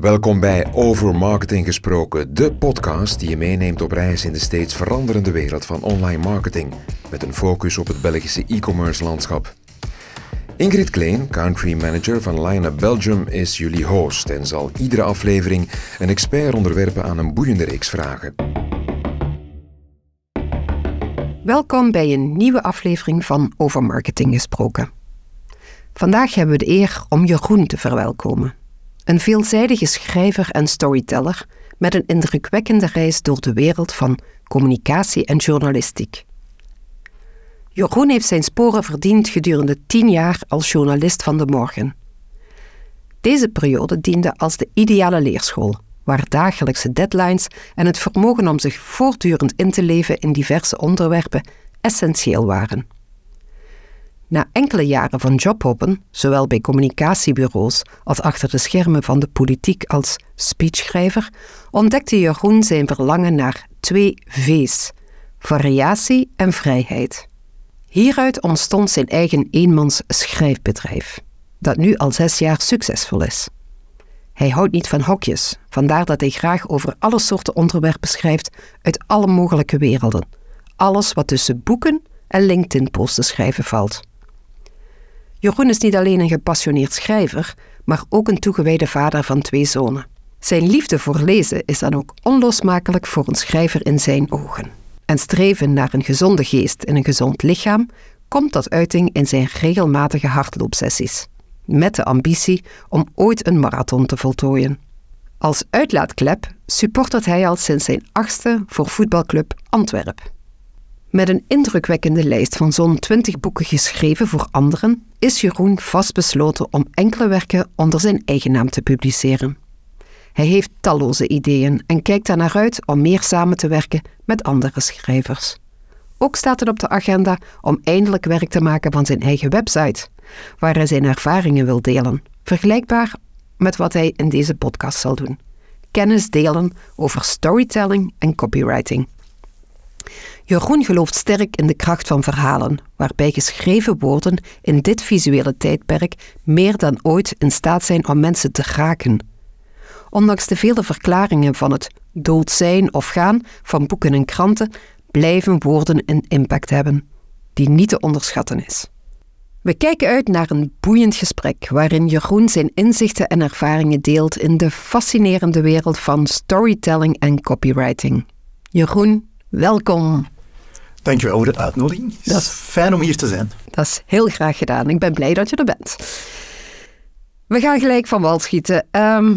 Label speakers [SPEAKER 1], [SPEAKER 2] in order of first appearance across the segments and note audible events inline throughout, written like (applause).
[SPEAKER 1] Welkom bij Over Marketing Gesproken, de podcast die je meeneemt op reis in de steeds veranderende wereld van online marketing, met een focus op het Belgische e-commerce landschap. Ingrid Kleen, country manager van Line Belgium, is jullie host en zal iedere aflevering een expert onderwerpen aan een boeiende reeks vragen.
[SPEAKER 2] Welkom bij een nieuwe aflevering van Over Marketing Gesproken. Vandaag hebben we de eer om Jeroen te verwelkomen. Een veelzijdige schrijver en storyteller met een indrukwekkende reis door de wereld van communicatie en journalistiek. Jeroen heeft zijn sporen verdiend gedurende tien jaar als journalist van de morgen. Deze periode diende als de ideale leerschool, waar dagelijkse deadlines en het vermogen om zich voortdurend in te leven in diverse onderwerpen essentieel waren. Na enkele jaren van jobhoppen, zowel bij communicatiebureaus als achter de schermen van de politiek als speechschrijver, ontdekte Jeroen zijn verlangen naar twee V's: variatie en vrijheid. Hieruit ontstond zijn eigen eenmans schrijfbedrijf, dat nu al zes jaar succesvol is. Hij houdt niet van hokjes, vandaar dat hij graag over alle soorten onderwerpen schrijft uit alle mogelijke werelden. Alles wat tussen boeken en LinkedIn-posts te schrijven valt. Jeroen is niet alleen een gepassioneerd schrijver, maar ook een toegewijde vader van twee zonen. Zijn liefde voor lezen is dan ook onlosmakelijk voor een schrijver in zijn ogen. En streven naar een gezonde geest en een gezond lichaam komt tot uiting in zijn regelmatige hardloopsessies, met de ambitie om ooit een marathon te voltooien. Als uitlaatklep supportert hij al sinds zijn achtste voor voetbalclub Antwerp. Met een indrukwekkende lijst van zo'n 20 boeken geschreven voor anderen, is Jeroen vastbesloten om enkele werken onder zijn eigen naam te publiceren. Hij heeft talloze ideeën en kijkt er naar uit om meer samen te werken met andere schrijvers. Ook staat het op de agenda om eindelijk werk te maken van zijn eigen website, waar hij zijn ervaringen wil delen, vergelijkbaar met wat hij in deze podcast zal doen. Kennis delen over storytelling en copywriting. Jeroen gelooft sterk in de kracht van verhalen, waarbij geschreven woorden in dit visuele tijdperk meer dan ooit in staat zijn om mensen te raken. Ondanks de vele verklaringen van het dood zijn of gaan van boeken en kranten, blijven woorden een impact hebben, die niet te onderschatten is. We kijken uit naar een boeiend gesprek waarin Jeroen zijn inzichten en ervaringen deelt in de fascinerende wereld van storytelling en copywriting. Jeroen, welkom.
[SPEAKER 3] Dankjewel voor de uitnodiging. Het is fijn om hier te zijn.
[SPEAKER 2] Dat is heel graag gedaan. Ik ben blij dat je er bent. We gaan gelijk van wal schieten. Ehm,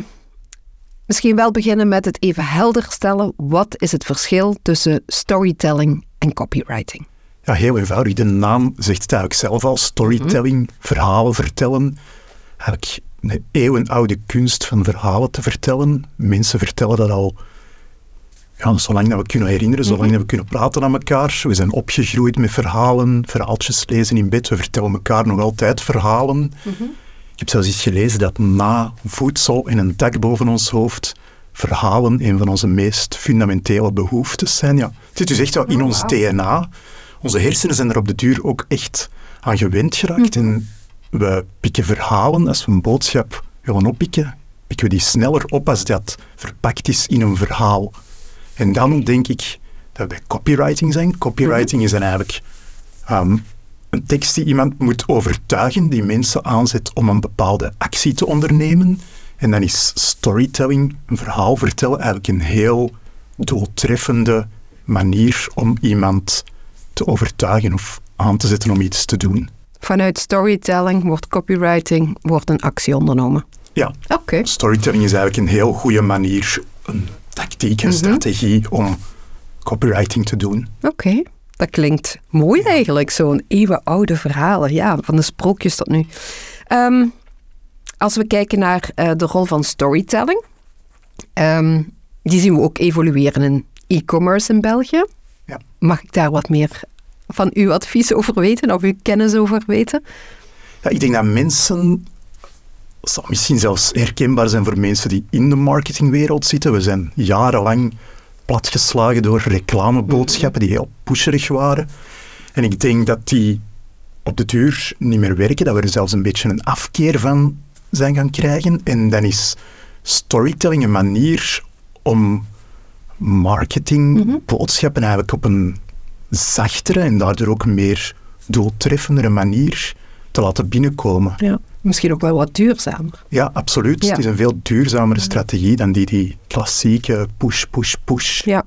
[SPEAKER 2] misschien wel beginnen met het even helder stellen. Wat is het verschil tussen storytelling en copywriting?
[SPEAKER 3] Ja, heel eenvoudig. De naam zegt het eigenlijk zelf al. Storytelling, mhm. verhalen vertellen. Eigenlijk een eeuwenoude kunst van verhalen te vertellen. Mensen vertellen dat al ja, zolang dat we kunnen herinneren, zolang mhm. dat we kunnen praten aan elkaar. We zijn opgegroeid met verhalen, verhaaltjes lezen in bed. We vertellen elkaar nog altijd verhalen. Mhm. Ik heb zelfs iets gelezen dat na voedsel en een dak boven ons hoofd verhalen een van onze meest fundamentele behoeftes zijn. Ja, het zit dus echt wel in oh, ons DNA. Onze hersenen zijn er op de duur ook echt aan gewend geraakt. Mhm. En we pikken verhalen, als we een boodschap willen oppikken, pikken we die sneller op als dat verpakt is in een verhaal. En dan denk ik dat we bij copywriting zijn. Copywriting is dan eigenlijk um, een tekst die iemand moet overtuigen, die mensen aanzet om een bepaalde actie te ondernemen. En dan is storytelling, een verhaal vertellen, eigenlijk een heel doeltreffende manier om iemand te overtuigen of aan te zetten om iets te doen.
[SPEAKER 2] Vanuit storytelling wordt copywriting wordt een actie ondernomen.
[SPEAKER 3] Ja, okay. storytelling is eigenlijk een heel goede manier, een tactiek en mhm. strategie om copywriting te doen.
[SPEAKER 2] Oké, dat klinkt mooi eigenlijk, zo'n eeuwenoude verhalen, ja, van de sprookjes tot nu. Ehm, als we kijken naar uh, de rol van storytelling, um, die zien we ook evolueren in e-commerce in België. Ja. Mag ik daar wat meer van uw advies over weten of uw kennis over weten?
[SPEAKER 3] Ja, ik denk dat mensen zal misschien zelfs herkenbaar zijn voor mensen die in de marketingwereld zitten. We zijn jarenlang platgeslagen door reclameboodschappen die heel pusherig waren. En ik denk dat die op de duur niet meer werken, dat we er zelfs een beetje een afkeer van zijn gaan krijgen. En dan is storytelling een manier om marketing,
[SPEAKER 2] Mhm.
[SPEAKER 3] eigenlijk op een zachtere en daardoor ook meer doeltreffendere manier te laten binnenkomen.
[SPEAKER 2] Ja. Misschien ook wel wat duurzamer.
[SPEAKER 3] Ja, absoluut.
[SPEAKER 2] Ja.
[SPEAKER 3] Het is een veel duurzamere strategie dan die, die klassieke push, push, push.
[SPEAKER 2] Ja.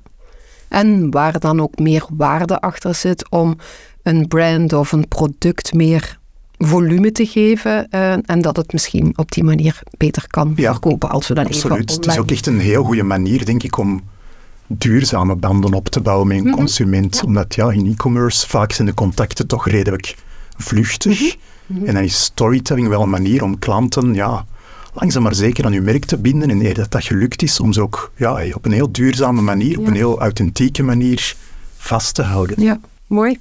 [SPEAKER 2] En waar dan ook meer waarde achter zit om een brand of een product meer volume te geven eh, en dat het misschien op die manier beter kan
[SPEAKER 3] Ja,
[SPEAKER 2] verkopen als we dan even
[SPEAKER 3] Absoluut. Het is ook echt een heel goede manier, denk ik, om duurzame banden op te bouwen met een
[SPEAKER 2] Mhm.
[SPEAKER 3] consument. Omdat ja, in e-commerce vaak zijn de contacten toch redelijk vluchtig.
[SPEAKER 2] Mhm.
[SPEAKER 3] En dan is storytelling wel een manier om klanten ja, langzaam maar zeker aan uw merk te binden. En eer dat dat gelukt is, om ze ook ja, op een heel duurzame manier, op een heel authentieke manier vast te houden.
[SPEAKER 2] Ja, mooi.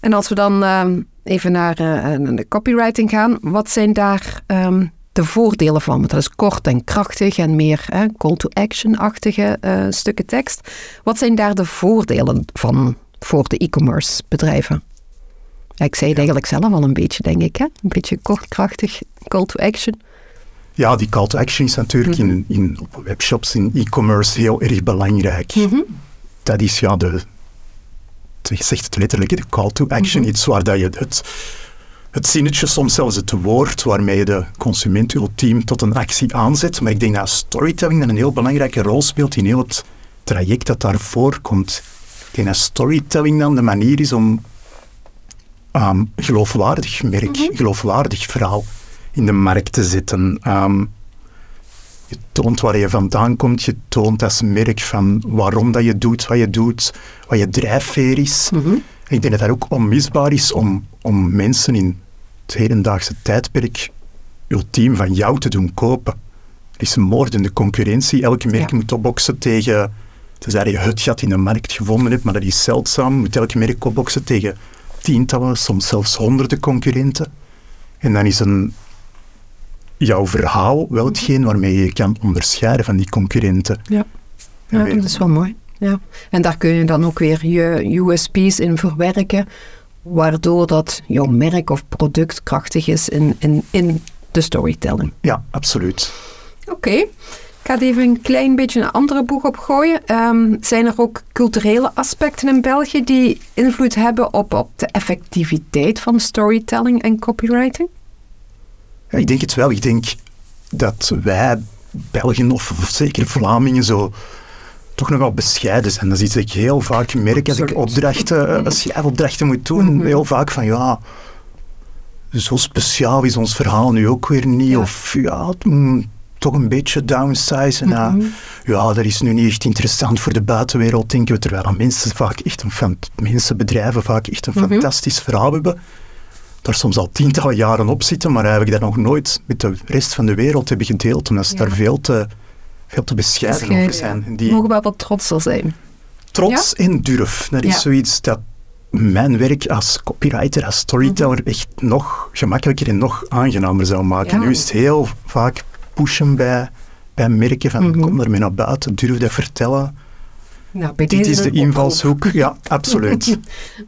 [SPEAKER 2] En als we dan ehm, even naar eh, naar de copywriting gaan, wat zijn daar ehm, de voordelen van? Want dat is kort en krachtig en meer eh, call-to-action-achtige eh, stukken tekst. Wat zijn daar de voordelen van voor de e-commerce bedrijven? Ja, ik zei het eigenlijk zelf al een beetje, denk ik. Hè? Een beetje kort, krachtig, call-to-action.
[SPEAKER 3] Ja, die call to action is natuurlijk
[SPEAKER 2] Mhm.
[SPEAKER 3] in, in, op webshops, in e-commerce heel erg belangrijk. Dat is ja de, je zegt het letterlijk, de call to action.
[SPEAKER 2] Mhm.
[SPEAKER 3] Iets waar dat je het, het zinnetje, soms zelfs het woord, waarmee je de consument ultiem tot een actie aanzet. Maar ik denk dat storytelling dan een heel belangrijke rol speelt in heel het traject dat daarvoor komt. Ik denk dat storytelling dan de manier is om ehm, geloofwaardig merk, geloofwaardig verhaal in de markt te zetten. Ehm, je toont waar je vandaan komt, je toont als merk van waarom dat je doet wat je doet, wat je drijfveer is. Ik denk dat dat ook onmisbaar is om, om mensen in het hedendaagse tijdperk ultiem van jou te doen kopen. Er is een moordende concurrentie. Elk merk
[SPEAKER 2] Ja.
[SPEAKER 3] moet opboksen tegen... Tenzij je het gat in de markt gevonden hebt, maar dat is zeldzaam. Moet elk merk opboksen tegen tientallen, soms zelfs honderden concurrenten. En dan is een, jouw verhaal wel hetgeen waarmee je kan onderscheiden van die concurrenten.
[SPEAKER 2] Ja, ja dat is wel mooi. Ja. En daar kun je dan ook weer je USP's in verwerken, waardoor dat jouw merk of product krachtig is in, in, in de storytelling.
[SPEAKER 3] Ja, absoluut.
[SPEAKER 2] Oké, ga het even een klein beetje een andere boeg opgooien. Ehm, zijn er ook culturele aspecten in België die invloed hebben op, op de effectiviteit van storytelling en copywriting?
[SPEAKER 3] Ja, ik denk het wel. Ik denk dat wij, Belgen of, of zeker Vlamingen, zo toch nogal bescheiden zijn. Dat is iets dat ik heel vaak merk als ik opdrachten, eh, als schrijfopdrachten moet doen.
[SPEAKER 2] Mhm.
[SPEAKER 3] Heel vaak van, ja, zo speciaal is ons verhaal nu ook weer niet.
[SPEAKER 2] Ja.
[SPEAKER 3] Of ja, het moet toch een beetje downsizen. Ja,
[SPEAKER 2] Mhm.
[SPEAKER 3] ja, dat is nu niet echt interessant voor de buitenwereld, denken we. Terwijl mensen vaak echt een mensen, bedrijven vaak echt een
[SPEAKER 2] Mhm.
[SPEAKER 3] fantastisch verhaal hebben daar soms al tientallen jaren op zitten, maar eigenlijk dat nog nooit met de rest van de wereld hebben gedeeld, omdat ze
[SPEAKER 2] Ja.
[SPEAKER 3] daar veel te, veel te bescheiden over zijn.
[SPEAKER 2] We
[SPEAKER 3] die
[SPEAKER 2] mogen wel wat trotser zijn.
[SPEAKER 3] trots en durf, dat is zoiets dat mijn werk als copywriter, als storyteller, echt nog gemakkelijker en nog aangenamer zou maken. Nu is het heel vaak pushen bij, bij merken van
[SPEAKER 2] Mhm.
[SPEAKER 3] kom ermee naar buiten, durf dat vertellen.
[SPEAKER 2] Nou, bij
[SPEAKER 3] Dit is de invalshoek. Ja, (laughs) absoluut.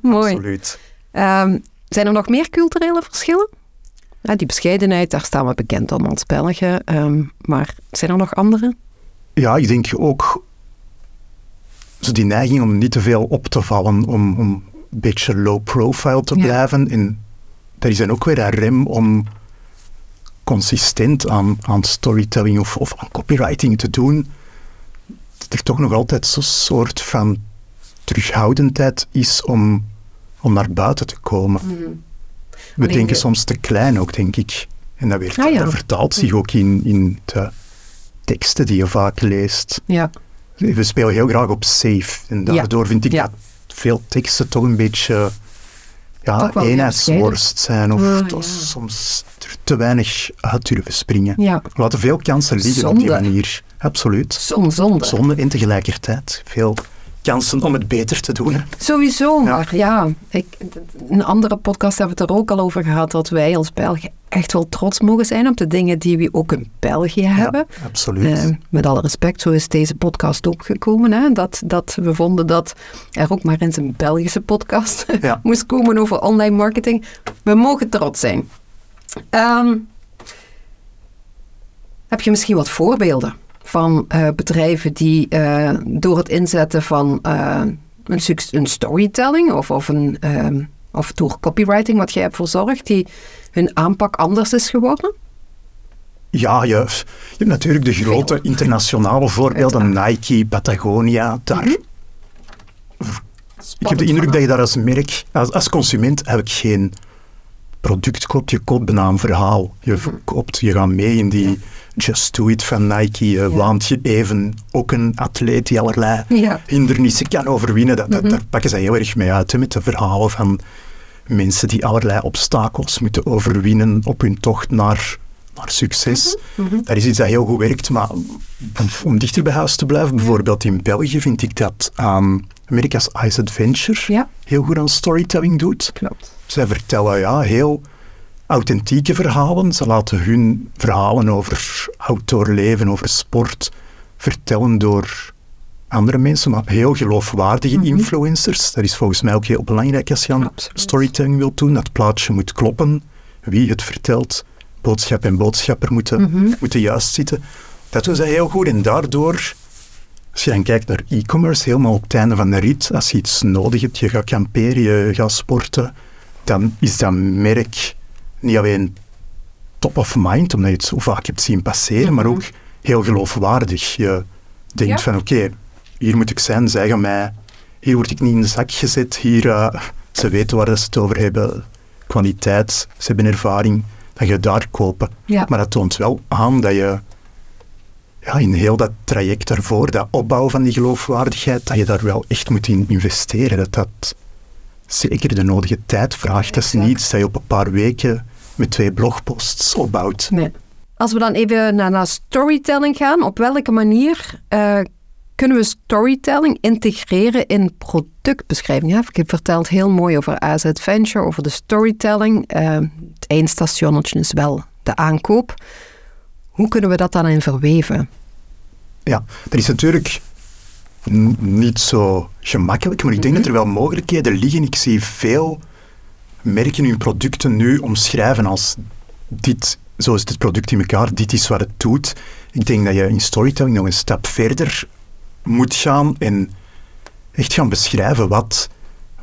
[SPEAKER 2] Mooi.
[SPEAKER 3] absoluut.
[SPEAKER 2] Ehm, zijn er nog meer culturele verschillen? Ja, die bescheidenheid, daar staan we bekend om als Belgen. Ehm, maar zijn er nog andere?
[SPEAKER 3] Ja, ik denk ook zo die neiging om niet te veel op te vallen, om, om een beetje low profile te
[SPEAKER 2] Ja.
[SPEAKER 3] blijven. En daar is dan ook weer een rem om consistent aan, aan storytelling of, of aan copywriting te doen. Dat er toch nog altijd zo'n soort van terughoudendheid is om, om naar buiten te komen. We
[SPEAKER 2] Alleen
[SPEAKER 3] denken soms te klein ook, denk ik. En dat,
[SPEAKER 2] Ah, ja.
[SPEAKER 3] dat vertaalt zich ook in, in de teksten die je vaak leest.
[SPEAKER 2] Ja,
[SPEAKER 3] We spelen heel graag op safe. En
[SPEAKER 2] Ja.
[SPEAKER 3] daardoor vind ik dat veel teksten toch een beetje ja, eenheidsworst zijn. Of
[SPEAKER 2] ja.
[SPEAKER 3] soms te weinig uit durven springen.
[SPEAKER 2] ja.
[SPEAKER 3] We laten veel kansen liggen op die manier. Absoluut.
[SPEAKER 2] Zon, zonde.
[SPEAKER 3] Zonde en tegelijkertijd veel kansen om het beter te doen. hè.
[SPEAKER 2] Sowieso,
[SPEAKER 3] Ja.
[SPEAKER 2] maar ja, ik, in een andere podcast hebben we het er ook al over gehad dat wij als Belgen echt wel trots mogen zijn op de dingen die we ook in België hebben.
[SPEAKER 3] Ja, absoluut.
[SPEAKER 2] Eh, met alle respect, zo is deze podcast ook gekomen. Hè? Dat, dat we vonden dat er ook maar eens een Belgische podcast
[SPEAKER 3] Ja. (laughs)
[SPEAKER 2] moest komen over online marketing. We mogen trots zijn. Ehm, heb je misschien wat voorbeelden van eh, bedrijven die eh, door het inzetten van uh, een, een, storytelling of, of, een, ehm, of door copywriting, wat jij hebt verzorgd, die hun aanpak anders is geworden?
[SPEAKER 3] Ja, je, je hebt natuurlijk de grote internationale voorbeelden, Nike, Patagonia, daar. Mhm. Ik heb de indruk dat je daar als merk, als, als consument, heb ik geen product koopt, je koopt bijna een verhaal. Je mhm. koopt, je gaat mee in die Just Do It van Nike. Je ja. je even ook een atleet die allerlei hindernissen kan overwinnen. Dat, dat, mhm. Daar pakken ze heel erg mee uit, met de verhalen van mensen die allerlei obstakels moeten overwinnen op hun tocht naar, naar succes. Mm Dat is iets dat heel goed werkt, maar om, dichter bij huis te blijven, bijvoorbeeld in België, vind ik dat um, America's Ice Adventure heel goed aan storytelling doet.
[SPEAKER 2] Klopt.
[SPEAKER 3] Zij vertellen ja, heel authentieke verhalen. Ze laten hun verhalen over outdoor leven, over sport, vertellen door andere mensen, maar heel geloofwaardige mhm. influencers. Dat is volgens mij ook heel belangrijk als je aan storytelling wilt doen. Dat plaatje moet kloppen. Wie het vertelt, boodschap en boodschapper moeten, mhm. moeten juist zitten. Dat doen ze heel goed en daardoor als je dan kijkt naar e-commerce, helemaal op het einde van de rit, als je iets nodig hebt, je gaat kamperen, je gaat sporten, dan is dat merk niet alleen top of mind, omdat je het zo vaak hebt zien passeren, maar mhm. ook heel geloofwaardig. Je denkt van oké, hier moet ik zijn, zeggen mij, hier word ik niet in de zak gezet, hier, uh, ze weten waar ze het over hebben, kwaliteit, ze hebben ervaring, dan ga je daar kopen. Maar dat toont wel aan dat je ja, in heel dat traject daarvoor, dat opbouw van die geloofwaardigheid, dat je daar wel echt moet in investeren. Dat dat zeker de nodige tijd vraagt. Dat is niet dat je op een paar weken met twee blogposts opbouwt.
[SPEAKER 2] Nee. Als we dan even naar, naar storytelling gaan, op welke manier uh, kunnen we storytelling integreren in productbeschrijving? Ja, ik heb verteld heel mooi over AZ Venture, over de storytelling. Uh, het eindstationnetje is wel de aankoop. Hoe kunnen we dat dan in verweven?
[SPEAKER 3] Ja, er is natuurlijk niet zo gemakkelijk, maar ik denk dat er wel mogelijkheden liggen. Ik zie veel merken hun producten nu omschrijven als dit, zo is het product in elkaar, dit is wat het doet. Ik denk dat je in storytelling nog een stap verder moet gaan en echt gaan beschrijven wat,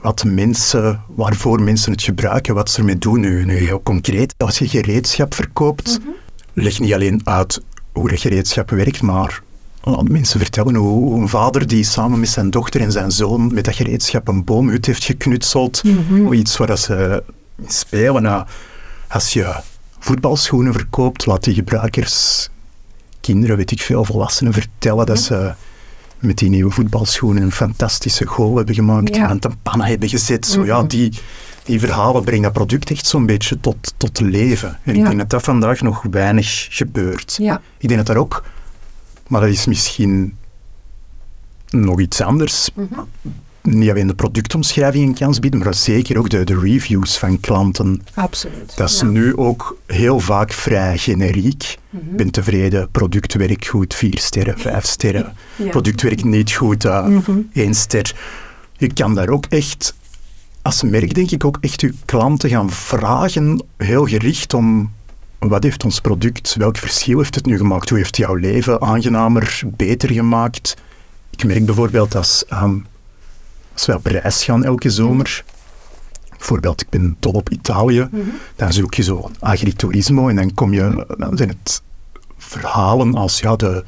[SPEAKER 3] wat mensen, waarvoor mensen het gebruiken, wat ze ermee doen. Nu, nu heel concreet, als je gereedschap verkoopt, mhm. leg niet alleen uit hoe dat gereedschap werkt, maar mensen vertellen hoe, een vader die samen met zijn dochter en zijn zoon met dat gereedschap een boomhut heeft geknutseld. Mm Iets waar ze spelen. Nou, als je voetbalschoenen verkoopt, laat die gebruikers, kinderen, weet ik veel, volwassenen vertellen dat ze met die nieuwe voetbalschoenen een fantastische goal hebben gemaakt ja. en een pannen hebben gezet. Zo, ja, mhm. die, die verhalen brengen dat product echt zo'n beetje tot, tot leven. En ik denk dat dat vandaag nog weinig gebeurt.
[SPEAKER 2] Ja.
[SPEAKER 3] Ik denk dat daar ook maar dat is misschien nog iets anders. Mhm. Niet alleen de productomschrijving een kans bieden, maar zeker ook de, de reviews van klanten.
[SPEAKER 2] Absoluut.
[SPEAKER 3] Dat is nu ook heel vaak vrij generiek. Mm ben tevreden, product werkt goed, vier sterren, vijf sterren. (laughs) Product werkt niet goed, uh, één ster. Je kan daar ook echt, als merk denk ik ook echt je klanten gaan vragen, heel gericht om wat heeft ons product, welk verschil heeft het nu gemaakt? Hoe heeft jouw leven aangenamer, beter gemaakt? Ik merk bijvoorbeeld als, um, als we op reis gaan elke zomer, bijvoorbeeld ik ben dol op Italië, mhm. dan zoek je zo agriturismo en dan kom je, dan zijn het verhalen als ja, de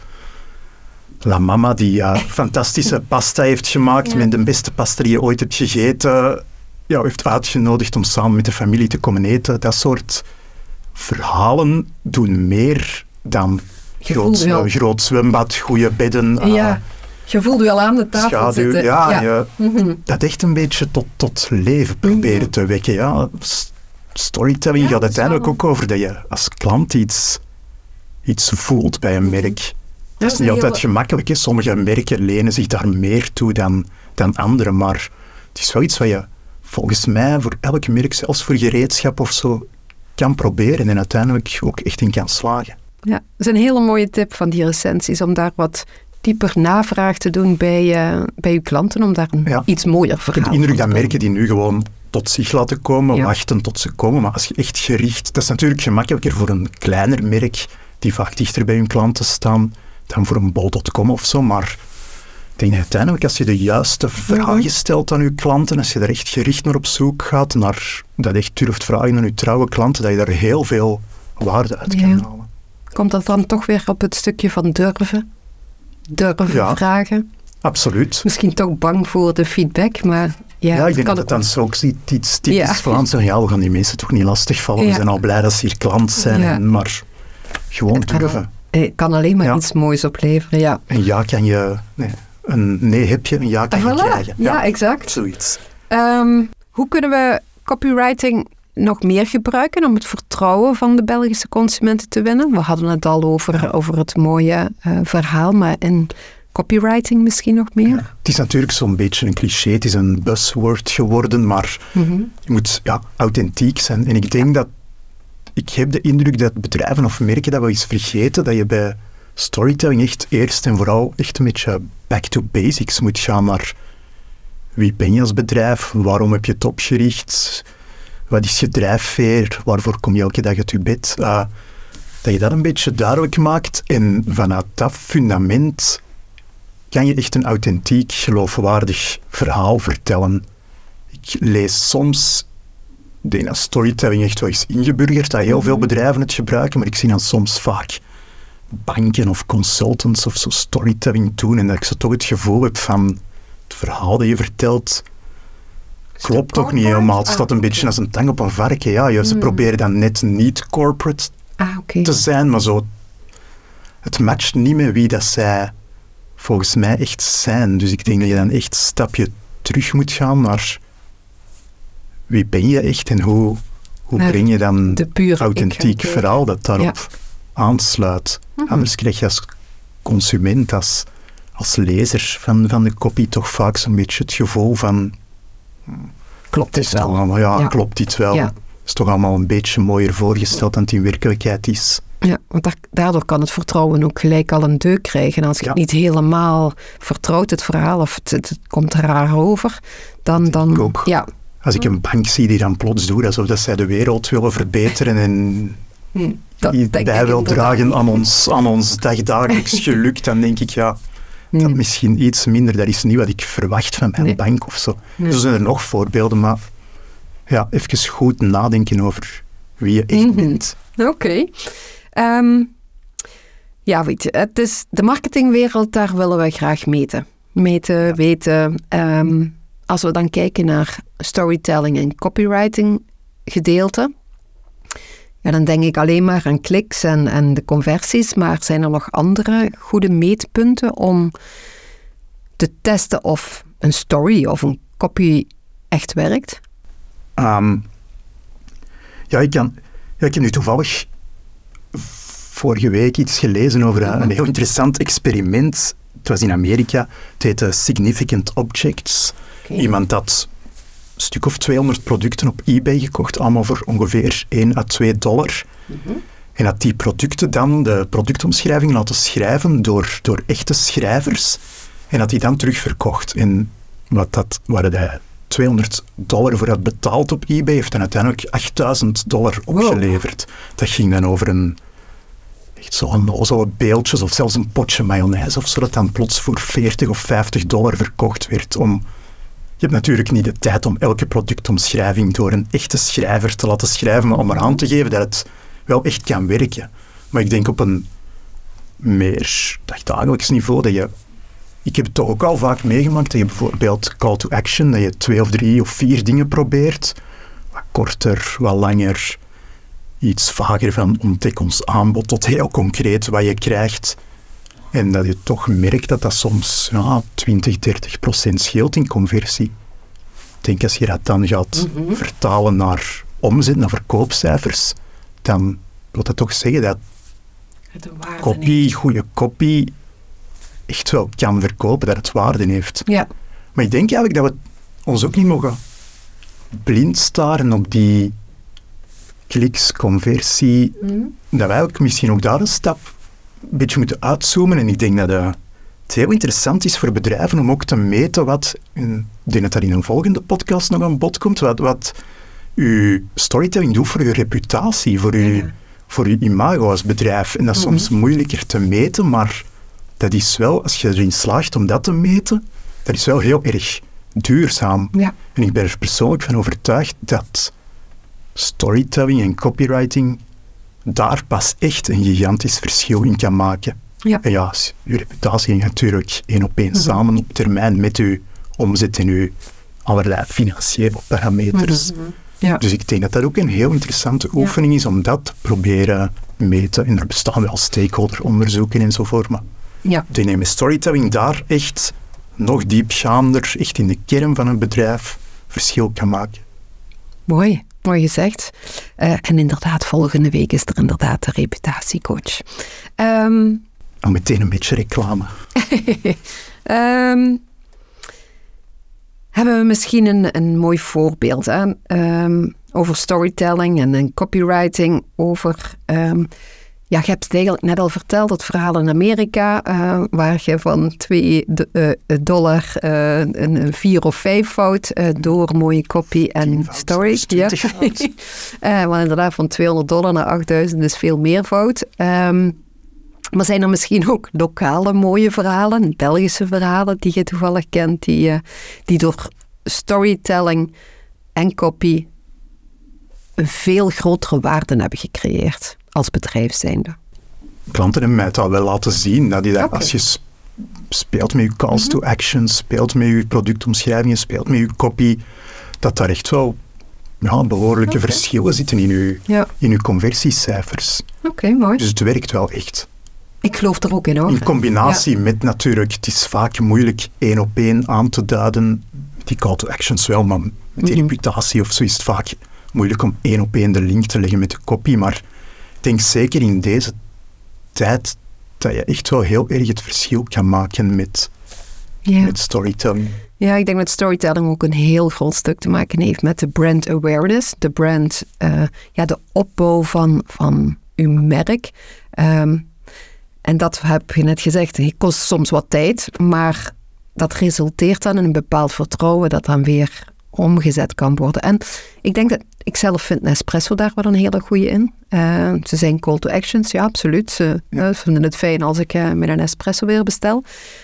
[SPEAKER 3] La Mama die ja, (laughs) fantastische pasta heeft gemaakt met de beste pasta die je ooit hebt gegeten, ja, heeft uitgenodigd om samen met de familie te komen eten, dat soort verhalen doen meer dan groot, groot, zwembad, goede bedden.
[SPEAKER 2] Ja, uh, je voelt je al aan de tafel schaduw, zitten.
[SPEAKER 3] Ja, Je, mhm. dat echt een beetje tot, tot leven proberen mhm. te wekken. Ja. Storytelling gaat uiteindelijk ook over dat je als klant iets, iets voelt bij een mhm. merk. Dat is niet altijd gemakkelijk. Sommige merken lenen zich daar meer toe dan, dan andere, maar het is wel iets wat je volgens mij voor elk merk, zelfs voor gereedschap of zo, kan proberen en uiteindelijk ook echt in kan slagen.
[SPEAKER 2] Ja, dat is een hele mooie tip van die recensies, om daar wat dieper navraag te doen bij, uh, bij uw klanten, om daar een iets mooier verhaal
[SPEAKER 3] Ik heb de indruk dat merken die nu gewoon tot zich laten komen, wachten tot ze komen, maar als je echt gericht... Dat is natuurlijk gemakkelijker voor een kleiner merk die vaak dichter bij hun klanten staan dan voor een bol.com of zo. Maar ik denk dat uiteindelijk als je de juiste vragen
[SPEAKER 2] Mhm.
[SPEAKER 3] stelt aan je klanten, als je er echt gericht naar op zoek gaat, naar dat echt durft vragen aan je trouwe klanten, dat je daar heel veel waarde uit kan
[SPEAKER 2] Ja.
[SPEAKER 3] halen.
[SPEAKER 2] Komt dat dan toch weer op het stukje van durven? Durven
[SPEAKER 3] Ja.
[SPEAKER 2] vragen?
[SPEAKER 3] Absoluut.
[SPEAKER 2] Misschien toch bang voor de feedback, maar ja,
[SPEAKER 3] Ja, ik denk dat het dan ook iets, iets typisch
[SPEAKER 2] Ja.
[SPEAKER 3] Vlaams is. Ja, we gaan die mensen toch niet lastigvallen. We
[SPEAKER 2] Ja.
[SPEAKER 3] zijn al blij dat ze hier klant zijn.
[SPEAKER 2] Ja.
[SPEAKER 3] en- maar gewoon
[SPEAKER 2] Het kan
[SPEAKER 3] durven.
[SPEAKER 2] Het kan alleen maar iets moois opleveren, ja.
[SPEAKER 3] Een ja kan je... Nee, een nee heb je, een ja kan
[SPEAKER 2] Voilà.
[SPEAKER 3] krijgen.
[SPEAKER 2] Ja, exact.
[SPEAKER 3] Zoiets.
[SPEAKER 2] Ehm, hoe kunnen we copywriting nog meer gebruiken om het vertrouwen van de Belgische consumenten te winnen? We hadden het al over, over het mooie eh, verhaal, maar in copywriting misschien nog meer?
[SPEAKER 3] Het is natuurlijk zo'n beetje een cliché, het is een buzzword geworden, maar
[SPEAKER 2] Mhm.
[SPEAKER 3] je moet ja, authentiek zijn. En ik denk dat... Ik heb de indruk dat bedrijven of merken dat we eens vergeten dat je bij storytelling echt eerst en vooral echt een beetje back to basics. Moet gaan naar wie ben je als bedrijf, waarom heb je het opgericht, wat is je drijfveer, waarvoor kom je elke dag uit je bed. Uh, dat je dat een beetje duidelijk maakt en vanuit dat fundament kan je echt een authentiek, geloofwaardig verhaal vertellen. Ik lees soms, ik denk dat storytelling echt wel is ingeburgerd, dat heel veel bedrijven het gebruiken, maar ik zie dan soms vaak banken of consultants of zo storytelling doen en dat ik zo toch het gevoel heb van het verhaal dat je vertelt klopt toch niet helemaal. Het staat een beetje als een tang op een varken. Ja, ze proberen dan net niet corporate
[SPEAKER 2] Ah,
[SPEAKER 3] te zijn, maar zo... Het matcht niet met wie dat zij volgens mij echt zijn. Dus ik denk dat je dan echt een stapje terug moet gaan naar wie ben je echt en hoe, hoe
[SPEAKER 2] Naar
[SPEAKER 3] breng je dan
[SPEAKER 2] de pure
[SPEAKER 3] authentiek verhaal dat daarop aansluit.
[SPEAKER 2] Mhm.
[SPEAKER 3] Anders krijg je als consument, als, als lezer van, van de copy toch vaak zo'n beetje het gevoel van...
[SPEAKER 2] Klopt
[SPEAKER 3] Het allemaal, ja,
[SPEAKER 2] Ja.
[SPEAKER 3] klopt dit wel.
[SPEAKER 2] Ja.
[SPEAKER 3] Het is toch allemaal een beetje mooier voorgesteld dan het in werkelijkheid is.
[SPEAKER 2] Ja, want da- daardoor kan het vertrouwen ook gelijk al een deuk krijgen. En als je
[SPEAKER 3] Ja.
[SPEAKER 2] het niet helemaal vertrouwt, het verhaal, of het, het, het komt raar over, dan... dan
[SPEAKER 3] ik ook.
[SPEAKER 2] Ja.
[SPEAKER 3] Als ik een bank zie die dan plots doet alsof dat zij de wereld willen verbeteren en
[SPEAKER 2] Hm, dat
[SPEAKER 3] die wil
[SPEAKER 2] inderdaad.
[SPEAKER 3] dragen aan ons, (laughs) aan ons dagdagelijks geluk, dan denk ik, ja, dat
[SPEAKER 2] Hm.
[SPEAKER 3] misschien iets minder. Dat is niet wat ik verwacht van mijn
[SPEAKER 2] Nee.
[SPEAKER 3] bank of zo.
[SPEAKER 2] Nee.
[SPEAKER 3] Er zijn er nog voorbeelden, maar ja, even goed nadenken over wie je echt
[SPEAKER 2] Mhm.
[SPEAKER 3] bent.
[SPEAKER 2] Oké. Ehm, ja, weet je, het is de marketingwereld, daar willen we graag meten. Meten, weten. Ehm, als we dan kijken naar storytelling en copywriting gedeelte, ja, dan denk ik alleen maar aan kliks en, en de conversies. Maar zijn er nog andere goede meetpunten om te testen of een story of een copy echt werkt?
[SPEAKER 3] Ehm, ja, ik, kan, ja, ik heb nu toevallig vorige week iets gelezen over een, een heel interessant experiment. Het was in Amerika. Het heette Significant Objects. Iemand had een stuk of 200 producten op eBay gekocht, allemaal voor ongeveer 1 à 2 dollar. En had die producten dan, de productomschrijving, laten schrijven door, door echte schrijvers. En had die dan terugverkocht. En wat dat, waar hij 200 dollar voor had betaald op eBay, heeft dan uiteindelijk 8000 dollar opgeleverd. Dat ging dan over een echt zo'n onnozele beeldjes of zelfs een potje mayonaise of zo, dat dan plots voor 40 of 50 dollar verkocht werd. Om, hebt natuurlijk niet de tijd om elke productomschrijving door een echte schrijver te laten schrijven, maar om eraan te geven dat het wel echt kan werken. Maar ik denk op een meer dagdagelijks niveau dat je ik heb het toch ook al vaak meegemaakt dat je bijvoorbeeld call to action, dat je twee of drie of vier dingen probeert. Wat korter, wat langer, iets vager van ontdek ons aanbod tot heel concreet wat je krijgt. En dat je toch merkt dat dat soms ja, 20, 30 procent scheelt in conversie. Ik denk als je dat dan gaat vertalen naar omzet, naar verkoopcijfers, dan wil dat toch zeggen dat kopie, goede kopie, echt wel kan verkopen, dat het waarde heeft.
[SPEAKER 2] Ja.
[SPEAKER 3] Maar ik denk eigenlijk dat we ons ook niet mogen blind staren op die kliks, conversie. Dat wij ook misschien ook daar een stap een beetje moeten uitzoomen. En ik denk dat het heel interessant is voor bedrijven om ook te meten wat, ik denk dat dat in een volgende podcast nog aan bod komt, wat, wat uw storytelling doet voor uw reputatie, voor uw voor je imago als bedrijf. En dat is soms moeilijker te meten, maar dat is wel, als je erin slaagt om dat te meten, dat is wel heel erg duurzaam.
[SPEAKER 2] Ja.
[SPEAKER 3] En ik ben er persoonlijk van overtuigd dat storytelling en copywriting daar pas echt een gigantisch verschil in kan maken.
[SPEAKER 2] Ja.
[SPEAKER 3] En ja, uw reputatie hangt natuurlijk één op één samen op termijn met uw omzet en uw allerlei financiële parameters.
[SPEAKER 2] Ja.
[SPEAKER 3] Dus ik denk dat dat ook een heel interessante oefening is om dat te proberen meten. En er bestaan wel stakeholderonderzoeken enzovoort, maar
[SPEAKER 2] ja.
[SPEAKER 3] ik denk je met storytelling daar echt nog diepgaander, echt in de kern van een bedrijf, verschil kan maken.
[SPEAKER 2] Mooi, mooi gezegd. Eh, en inderdaad, volgende week is er inderdaad de reputatiecoach.
[SPEAKER 3] Al meteen een beetje reclame. (laughs)
[SPEAKER 2] ehm, hebben we misschien een, een mooi voorbeeld hè? Ehm, over storytelling en, en copywriting. Over, ja, je hebt het eigenlijk net al verteld, het verhaal in Amerika, eh, waar je van 2 dollar eh, een, een 4 of 5 fout eh, door mooie copy en story.
[SPEAKER 3] zelfs 20 fout.
[SPEAKER 2] Eh, want inderdaad, van 200 dollar naar 8000 is veel meer fout. Ehm, maar zijn er misschien ook lokale mooie verhalen, Belgische verhalen die je toevallig kent, die, eh, die door storytelling en copy een veel grotere waarde hebben gecreëerd als bedrijf zijnde?
[SPEAKER 3] Klanten hebben mij het al wel laten zien, dat, die dat als je sp- speelt met je calls to action, speelt met je productomschrijvingen, speelt met je copy, dat daar echt wel ja, behoorlijke verschillen zitten in je,
[SPEAKER 2] Ja,
[SPEAKER 3] in je conversiecijfers.
[SPEAKER 2] oké, mooi.
[SPEAKER 3] Dus het werkt wel echt.
[SPEAKER 2] Ik geloof er ook in hoor.
[SPEAKER 3] In combinatie met natuurlijk, het is vaak moeilijk één op één aan te duiden, die call to actions wel, maar met die
[SPEAKER 2] Mhm.
[SPEAKER 3] reputatie of zo is het vaak moeilijk om één op één de link te leggen met de copy. Maar denk zeker in deze tijd dat je echt wel heel erg het verschil kan maken met,
[SPEAKER 2] Ja.
[SPEAKER 3] met storytelling.
[SPEAKER 2] Ja, ik denk dat storytelling ook een heel groot stuk te maken heeft met de brand awareness. De brand, eh, ja, de opbouw van, van uw merk. Ehm, en dat heb je net gezegd, het kost soms wat tijd, maar dat resulteert dan in een bepaald vertrouwen dat dan weer omgezet kan worden. En ik denk dat, ik zelf vind Nespresso daar wel een hele goede in. Eh, ze zijn call to actions, ja, absoluut. Ze eh, vinden het fijn als ik eh, met een espresso weer bestel.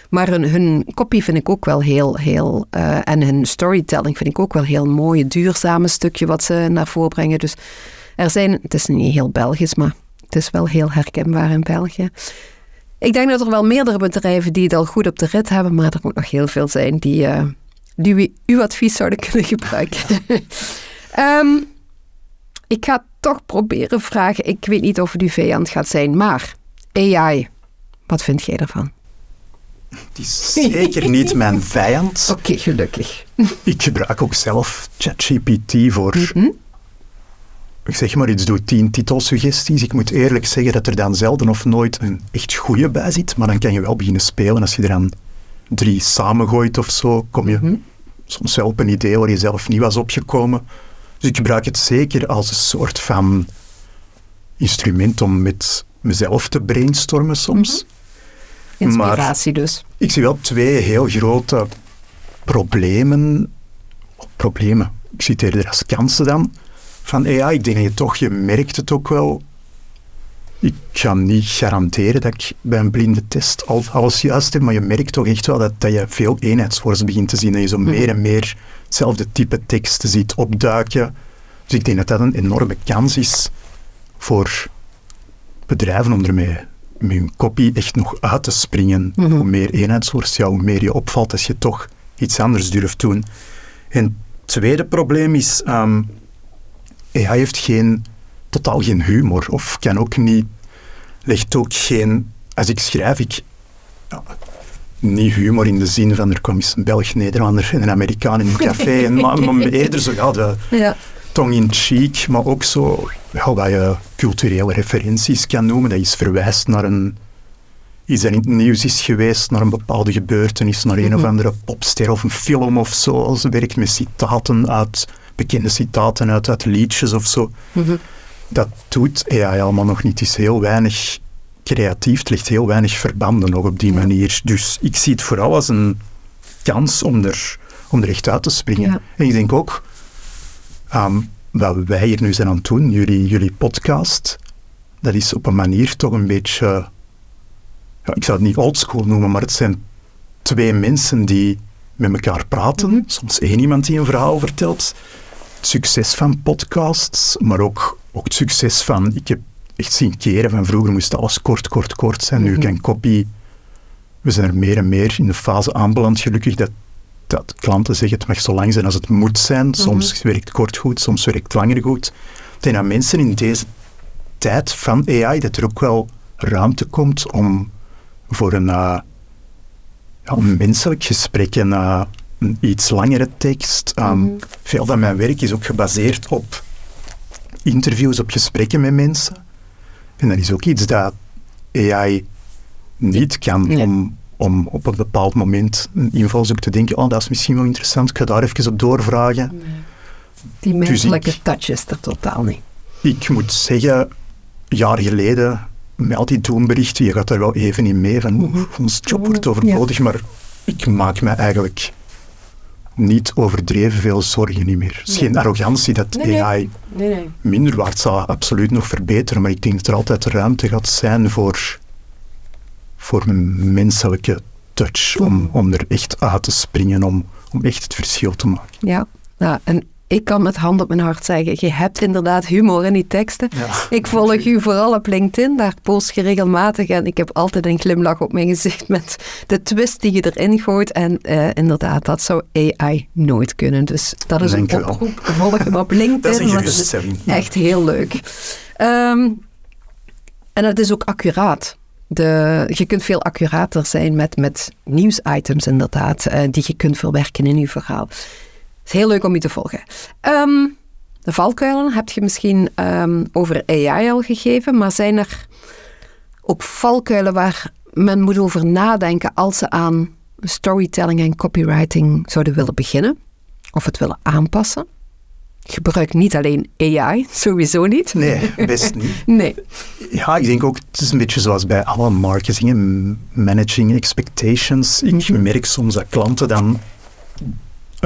[SPEAKER 2] Maar hun, hun copy vind ik ook wel heel, heel en hun storytelling vind ik ook wel heel mooi. Het duurzame stukje wat ze naar voren brengen. Dus er zijn, het is niet heel Belgisch, maar het is wel heel herkenbaar in België. Ik denk dat er wel meerdere bedrijven die het al goed op de rit hebben, maar er moet nog heel veel zijn die, die uw advies zouden kunnen (laughs) gebruiken. (laughs) Ehm, ik ga toch proberen vragen. Ik weet niet of het uw vijand gaat zijn, maar AI, wat vind jij ervan?
[SPEAKER 3] Het is zeker niet mijn vijand. (laughs)
[SPEAKER 2] Oké, gelukkig.
[SPEAKER 3] Ik gebruik ook zelf ChatGPT voor,
[SPEAKER 2] Mhm.
[SPEAKER 3] ik zeg maar iets, doe tien titelsuggesties. Ik moet eerlijk zeggen dat er dan zelden of nooit een echt goede bij zit, maar dan kan je wel beginnen spelen. Als je er dan drie samengooit of zo, kom je
[SPEAKER 2] Mhm.
[SPEAKER 3] soms wel op een idee waar je zelf niet was opgekomen. Dus ik gebruik het zeker als een soort van instrument om met mezelf te brainstormen soms.
[SPEAKER 2] Inspiratie dus.
[SPEAKER 3] Ik zie wel twee heel grote problemen. Problemen. Ik zie het eerder als kansen dan. Van AI, ik denk dat je toch, je merkt het ook wel. Ik ga niet garanderen dat ik bij een blinde test al alles juist heb, maar je merkt toch echt wel dat, dat je veel eenheidsworst begint te zien. Dat je zo meer en meer hetzelfde type teksten ziet opduiken. Dus ik denk dat dat een enorme kans is voor bedrijven om ermee met hun copy echt nog uit te springen.
[SPEAKER 2] Mhm.
[SPEAKER 3] Hoe meer eenheidsworst, ja, hoe meer je opvalt als je toch iets anders durft doen. En het tweede probleem is, ehm AI heeft geen, totaal geen humor, of kan ook niet, legt ook geen, als ik schrijf, ik, ja, niet humor in de zin van er kwam eens een Belg, Nederlander en een Amerikaan in een café, en, maar, maar (laughs) eerder zo, ja, de,
[SPEAKER 2] Ja.
[SPEAKER 3] tong in cheek, maar ook zo ja, wat je culturele referenties kan noemen. Dat is verwijst naar een iets dat in het nieuws is geweest, naar een bepaalde gebeurtenis, naar een of andere popster of een film of zo. Als ze werkt met citaten uit, bekende citaten uit, uit liedjes of zo.
[SPEAKER 2] Mhm.
[SPEAKER 3] Dat doet AI allemaal nog niet. Is heel weinig creatief, het ligt heel weinig verbanden nog op die manier. Dus ik zie het vooral als een kans om er, om er echt uit te springen.
[SPEAKER 2] Ja.
[SPEAKER 3] En ik denk ook, um, wat wij hier nu zijn aan het doen, jullie, jullie podcast, dat is op een manier toch een beetje, ja, ik zou het niet oldschool noemen, maar het zijn twee mensen die met elkaar praten.
[SPEAKER 2] Mhm.
[SPEAKER 3] Soms één iemand die een verhaal vertelt. Het succes van podcasts, maar ook, ook het succes van, ik heb echt zien keren van vroeger moest alles kort, kort, kort zijn. Nu
[SPEAKER 2] Mhm.
[SPEAKER 3] kan copy, we zijn er meer en meer in de fase aanbeland gelukkig dat, dat klanten zeggen het mag zo lang zijn als het moet zijn. Soms werkt kort goed, soms werkt langer goed. Denk dat mensen in deze tijd van AI, dat er ook wel ruimte komt om voor een, eh, ja, een menselijk gesprek en eh, een iets langere tekst. Um, Veel van mijn werk is ook gebaseerd op interviews, op gesprekken met mensen. En dat is ook iets dat AI niet kan
[SPEAKER 2] Nee.
[SPEAKER 3] om, om op een bepaald moment een invalshoek te denken, oh, dat is misschien wel interessant, ik ga daar even op doorvragen.
[SPEAKER 2] Die
[SPEAKER 3] Dus
[SPEAKER 2] menselijke
[SPEAKER 3] ik-
[SPEAKER 2] touch is er totaal niet.
[SPEAKER 3] Ik moet zeggen, een jaar geleden, met al die doelberichten, je gaat daar wel even in mee, van ons job wordt
[SPEAKER 2] Ja.
[SPEAKER 3] overbodig, maar ik maak me eigenlijk niet overdreven veel zorgen niet meer. Het is
[SPEAKER 2] Nee.
[SPEAKER 3] geen arrogantie dat
[SPEAKER 2] Nee.
[SPEAKER 3] AI
[SPEAKER 2] Nee, nee.
[SPEAKER 3] minder waard zal absoluut nog verbeteren, maar ik denk dat er altijd ruimte gaat zijn voor, voor een menselijke touch, om, om er echt uit te springen, om, om echt het verschil te maken.
[SPEAKER 2] Ja, nou, en ik kan met hand op mijn hart zeggen, je hebt inderdaad humor in die teksten.
[SPEAKER 3] Ja.
[SPEAKER 2] Ik volg u vooral op LinkedIn, daar post je regelmatig en ik heb altijd een glimlach op mijn gezicht met de twist die je erin gooit. En eh, inderdaad, dat zou AI nooit kunnen. Dus dat is
[SPEAKER 3] Dank
[SPEAKER 2] een oproep. Volg hem op (laughs) LinkedIn.
[SPEAKER 3] Dat is.
[SPEAKER 2] Echt heel leuk. Ehm, en het is ook accuraat. De, je kunt veel accurater zijn met, met nieuwsitems inderdaad, eh, die je kunt verwerken in je verhaal. Het is heel leuk om je te volgen. Ehm, de valkuilen heb je misschien ehm, over AI al gegeven, maar zijn er ook valkuilen waar men moet over nadenken als ze aan storytelling en copywriting zouden willen beginnen? Of het willen aanpassen? Gebruik niet alleen AI, (laughs) sowieso niet.
[SPEAKER 3] Nee, best niet. (laughs)
[SPEAKER 2] Nee.
[SPEAKER 3] Ja, ik denk ook, het is een beetje zoals bij alle marketing, managing expectations. Ik
[SPEAKER 2] Mhm.
[SPEAKER 3] merk soms dat klanten dan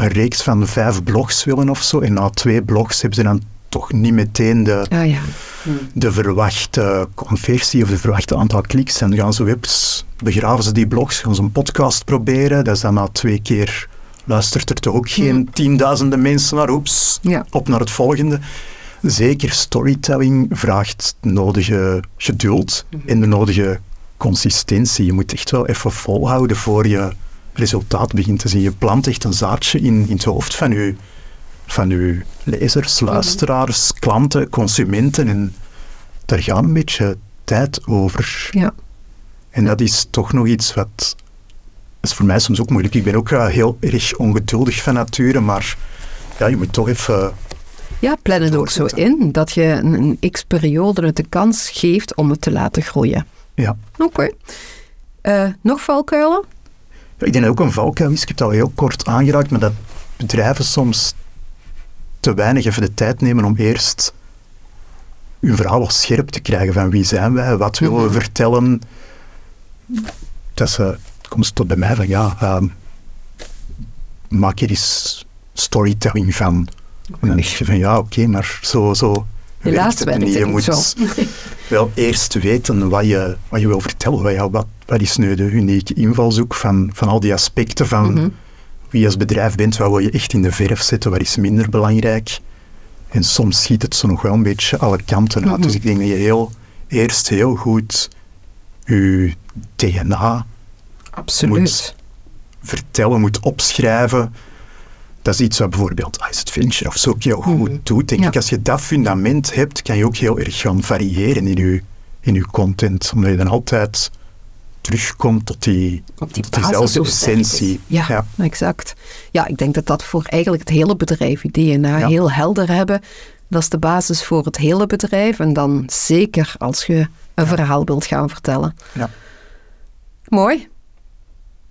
[SPEAKER 3] een reeks van vijf blogs willen of zo, en na twee blogs hebben ze dan toch niet meteen de,
[SPEAKER 2] Ah ja.
[SPEAKER 3] de verwachte conversie of de verwachte aantal kliks. En dan gaan ze webs, begraven ze die blogs, gaan ze een podcast proberen. Dat is dan na twee keer, luistert er toch ook geen tienduizenden mensen naar, oeps,
[SPEAKER 2] Ja.
[SPEAKER 3] op naar het volgende. Zeker storytelling vraagt het nodige geduld en de nodige consistentie. Je moet echt wel even volhouden voor je resultaat begint te zien. Je plant echt een zaadje in, in het hoofd van je, van uw lezers, luisteraars, klanten, consumenten. En daar gaat een beetje tijd over.
[SPEAKER 2] Ja.
[SPEAKER 3] En dat is toch nog iets wat... is voor mij soms ook moeilijk. Ik ben ook eh, heel erg ongeduldig van nature, maar ja, je moet toch even...
[SPEAKER 2] Ja, plan het ook zo in dat je een, een x-periode het de kans geeft om het te laten groeien.
[SPEAKER 3] Ja.
[SPEAKER 2] Oké. Eh, nog valkuilen?
[SPEAKER 3] Ik denk dat ook een valkuil is. Ik heb het al heel kort aangeraakt, maar dat bedrijven soms te weinig even de tijd nemen om eerst hun verhaal wat scherp te krijgen van wie zijn wij, wat willen we vertellen. Dat ze, komt ze tot bij mij van ja, ehm, maak er eens storytelling van. En dan denk je van ja, oké, maar zo, zo
[SPEAKER 2] Helaas
[SPEAKER 3] werkt het Je moet
[SPEAKER 2] zo. (laughs)
[SPEAKER 3] wel eerst weten wat je, wat je wil vertellen. Wat, wat, wat is nu de unieke invalshoek van, van al die aspecten van
[SPEAKER 2] Mhm.
[SPEAKER 3] wie je als bedrijf bent, wat wil je echt in de verf zetten, wat is minder belangrijk. En soms schiet het zo nog wel een beetje alle kanten uit. Dus ik denk dat je heel, eerst heel goed je DNA
[SPEAKER 2] Absoluut.
[SPEAKER 3] moet vertellen, moet opschrijven. Dat is iets wat bijvoorbeeld Ice Venture of zo heel goed
[SPEAKER 2] Mhm.
[SPEAKER 3] doet. Denk
[SPEAKER 2] Ja.
[SPEAKER 3] ik, als je dat fundament hebt, kan je ook heel erg gaan variëren in je, in je content. Omdat je dan altijd terugkomt tot die,
[SPEAKER 2] Op die
[SPEAKER 3] tot diezelfde essentie.
[SPEAKER 2] Ja,
[SPEAKER 3] Ja.
[SPEAKER 2] exact. Ja, ik denk dat dat voor eigenlijk het hele bedrijf, die DNA
[SPEAKER 3] Ja.
[SPEAKER 2] heel helder hebben, dat is de basis voor het hele bedrijf. En dan zeker als je een verhaal wilt gaan vertellen.
[SPEAKER 3] Ja.
[SPEAKER 2] Mooi.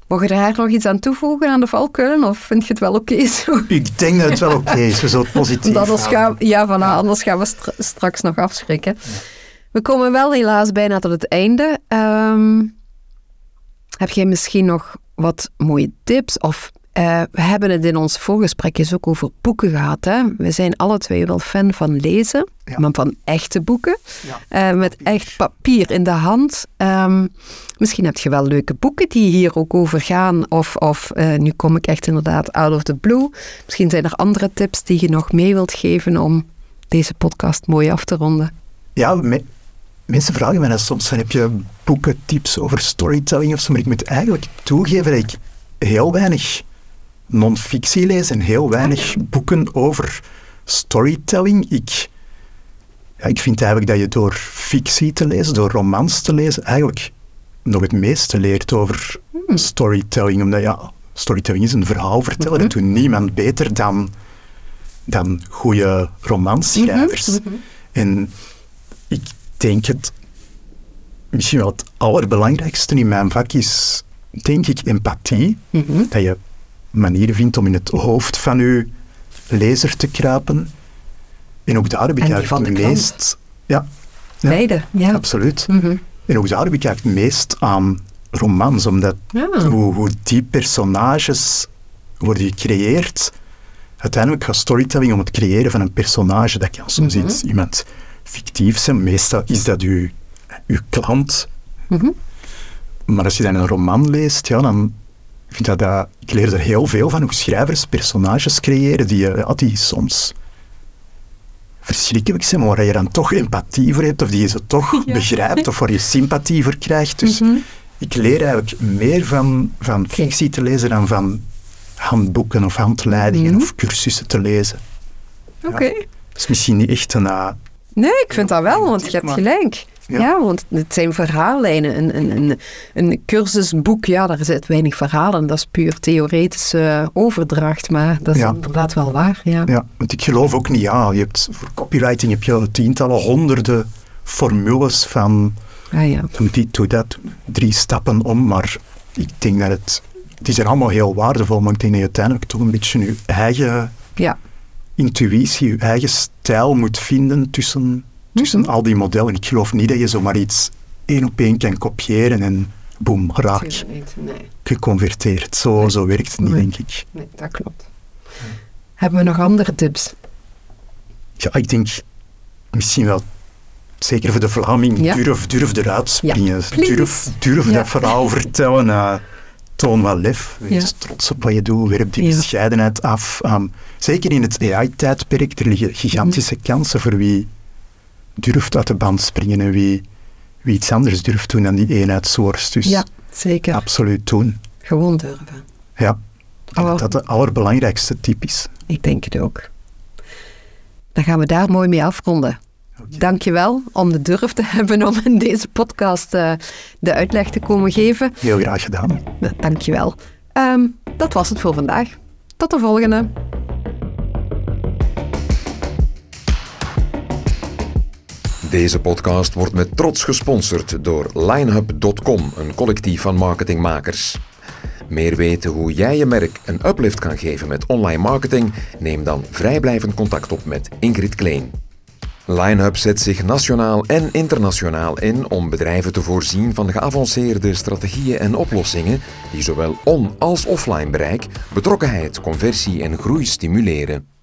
[SPEAKER 2] Mogen je daar nog iets aan toevoegen aan de valkuilen? Of vind je het wel oké zo?
[SPEAKER 3] Ik denk dat het wel oké is. We zullen het positief
[SPEAKER 2] anders gaan, ja, van, anders gaan we stra- straks nog afschrikken. We komen wel helaas bijna tot het einde. Ehm, heb jij misschien nog wat mooie tips of Eh, we hebben het in ons voorgesprekjes ook over boeken gehad. Hè? We zijn alle twee wel fan van lezen,
[SPEAKER 3] Ja.
[SPEAKER 2] maar van echte boeken.
[SPEAKER 3] Ja.
[SPEAKER 2] Eh, met echt papier in de hand. Ehm, misschien heb je wel leuke boeken die hier ook over gaan. Of, of eh, nu kom ik echt inderdaad out of the blue. Misschien zijn er andere tips die je nog mee wilt geven om deze podcast mooi af te ronden.
[SPEAKER 3] Ja, me- mensen vragen mij dat soms, heb je boeken, tips over storytelling of zo? Maar ik moet eigenlijk toegeven dat ik heel weinig non-fictie lees en heel weinig boeken over storytelling. Ik, ja, ik vind eigenlijk dat je door fictie te lezen, door romans te lezen, eigenlijk nog het meeste leert over storytelling. Omdat ja, storytelling is een verhaal vertellen. Dat doet niemand beter dan, dan goede romanschrijvers. En ik denk het, misschien wel het allerbelangrijkste in mijn vak is, denk ik, empathie. Dat je manieren vindt om in het hoofd van je lezer te kruipen. En ook daar heb ik
[SPEAKER 2] En
[SPEAKER 3] eigenlijk het
[SPEAKER 2] de
[SPEAKER 3] meest... Ja, Ja.
[SPEAKER 2] Beide, ja.
[SPEAKER 3] absoluut.
[SPEAKER 2] Mhm.
[SPEAKER 3] En ook daar heb ik eigenlijk het meest aan romans, omdat
[SPEAKER 2] Ja.
[SPEAKER 3] hoe, hoe die personages worden gecreëerd. Uiteindelijk gaat storytelling om het creëren van een personage. Dat kan soms
[SPEAKER 2] Mhm.
[SPEAKER 3] iets, iemand fictief zijn. Meestal is dat uw, uw klant.
[SPEAKER 2] Mhm.
[SPEAKER 3] Maar als je dan een roman leest, ja, dan vind ik dat, dat... Ik leer er heel veel van hoe schrijvers personages creëren die, je- ja, die soms verschrikkelijk zijn, maar waar je dan toch empathie voor hebt, of die je ze toch (laughs)
[SPEAKER 2] Ja.
[SPEAKER 3] begrijpt, of waar je sympathie voor krijgt. Dus
[SPEAKER 2] Mhm.
[SPEAKER 3] ik leer eigenlijk meer van, van fictie te lezen dan van handboeken of handleidingen
[SPEAKER 2] Mhm.
[SPEAKER 3] of cursussen te lezen.
[SPEAKER 2] Oké.
[SPEAKER 3] Dat is misschien niet echt een... eh,
[SPEAKER 2] Nee, ik vind dat wel, want je hebt
[SPEAKER 3] Maar-
[SPEAKER 2] gelijk. Ja.
[SPEAKER 3] Ja.
[SPEAKER 2] want het zijn verhaallijnen. Een, een, een, een cursusboek, ja, daar zit weinig verhalen. Dat is puur theoretische overdracht, maar dat is
[SPEAKER 3] Ja.
[SPEAKER 2] inderdaad wel waar. Ja.
[SPEAKER 3] Ja, want ik geloof ook niet, ja, je hebt, voor copywriting heb je tientallen, honderden formules van
[SPEAKER 2] Ah, ja.
[SPEAKER 3] doe dit, doe dat, drie stappen om, maar ik denk dat het, die zijn allemaal heel waardevol, maar ik denk dat je uiteindelijk toch een beetje je eigen
[SPEAKER 2] ja.
[SPEAKER 3] intuïtie, je eigen stijl moet vinden tussen, tussen
[SPEAKER 2] Mhm.
[SPEAKER 3] al die modellen. Ik geloof niet dat je zomaar iets één op één kan kopiëren en boem, raak,
[SPEAKER 2] Nee,
[SPEAKER 3] geconverteerd. Zo, zo werkt het niet,
[SPEAKER 2] Nee.
[SPEAKER 3] denk ik.
[SPEAKER 2] nee, dat klopt. Hebben we nog andere tips?
[SPEAKER 3] Ja, ik denk misschien wel, zeker voor de Vlaming,
[SPEAKER 2] Ja.
[SPEAKER 3] durf, durf eruit springen.
[SPEAKER 2] please.
[SPEAKER 3] durf durf
[SPEAKER 2] Ja.
[SPEAKER 3] dat verhaal vertellen. eh, toon wat lef. Wees
[SPEAKER 2] Ja.
[SPEAKER 3] trots op wat je doet. Werp die
[SPEAKER 2] Ja.
[SPEAKER 3] bescheidenheid af. Ehm, zeker in het AI-tijdperk, er liggen gigantische
[SPEAKER 2] Mhm.
[SPEAKER 3] kansen voor wie durft uit de band springen en wie, wie iets anders durft doen dan die eenheidsworst. Dus
[SPEAKER 2] Ja, zeker.
[SPEAKER 3] absoluut doen.
[SPEAKER 2] Gewoon durven.
[SPEAKER 3] Ja, dat dat de allerbelangrijkste tip is.
[SPEAKER 2] Ik denk het ook. Dan gaan we daar mooi mee afronden.
[SPEAKER 3] Oké.
[SPEAKER 2] Dankjewel om de durf te (laughs) hebben om in deze podcast eh, de uitleg te komen geven.
[SPEAKER 3] Heel graag gedaan.
[SPEAKER 2] Dankjewel. Ehm dat was het voor vandaag. Tot de volgende.
[SPEAKER 1] Deze podcast wordt met trots gesponsord door Linehub.com, een collectief van marketingmakers. Meer weten hoe jij je merk een uplift kan geven met online marketing? Neem dan vrijblijvend contact op met Ingrid Kleen. Linehub zet zich nationaal en internationaal in om bedrijven te voorzien van geavanceerde strategieën en oplossingen die zowel on- als offline bereik, betrokkenheid, conversie en groei stimuleren.